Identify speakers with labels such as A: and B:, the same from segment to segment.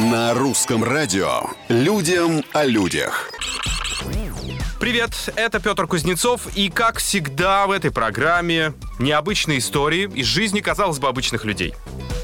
A: На русском радио «Людям о людях».
B: Привет, это Петр Кузнецов, и как всегда в этой программе необычные истории из жизни, казалось бы, обычных людей.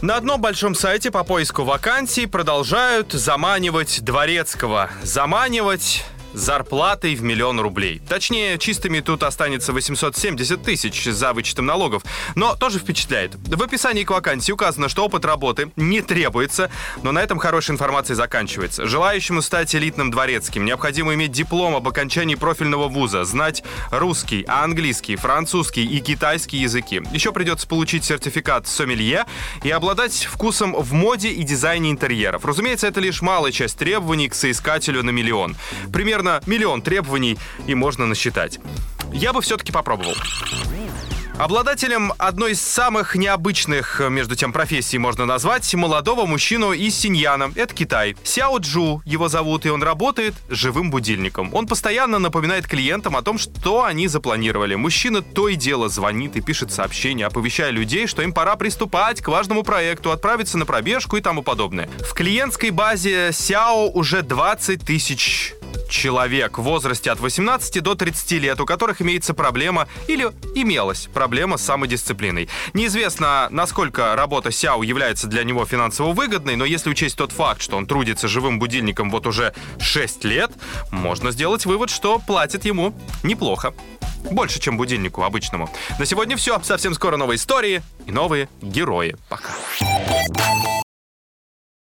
B: На одном большом сайте по поиску вакансий продолжают заманивать дворецкого. Заманивать зарплатой в миллион рублей. Точнее, чистыми тут останется 870 тысяч за вычетом налогов. Но тоже впечатляет. В описании к вакансии указано, что опыт работы не требуется, но на этом хорошая информация заканчивается. Желающему стать элитным дворецким необходимо иметь диплом об окончании профильного вуза, знать русский, английский, французский и китайский языки. Еще придется получить сертификат сомелье и обладать вкусом в моде и дизайне интерьеров. Разумеется, это лишь малая часть требований к соискателю на миллион. Примерно примерно миллион требований и можно насчитать. Я бы все-таки попробовал. Обладателем одной из самых необычных, между тем, профессий можно назвать молодого мужчину из Синьяна. Это Китай. Сяо Джу его зовут, и он работает живым будильником. Он постоянно напоминает клиентам о том, что они запланировали. Мужчина то и дело звонит и пишет сообщения, оповещая людей, что им пора приступать к важному проекту, отправиться на пробежку и тому подобное. В клиентской базе Сяо уже 20 тысяч человек в возрасте от 18 до 30 лет, у которых имеется проблема или имелась проблема с самодисциплиной. Неизвестно, насколько работа Сяо является для него финансово выгодной, но если учесть тот факт, что он трудится живым будильником вот уже 6 лет, можно сделать вывод, что платит ему неплохо. Больше, чем будильнику обычному. На сегодня все. Совсем скоро новые истории и новые герои. Пока.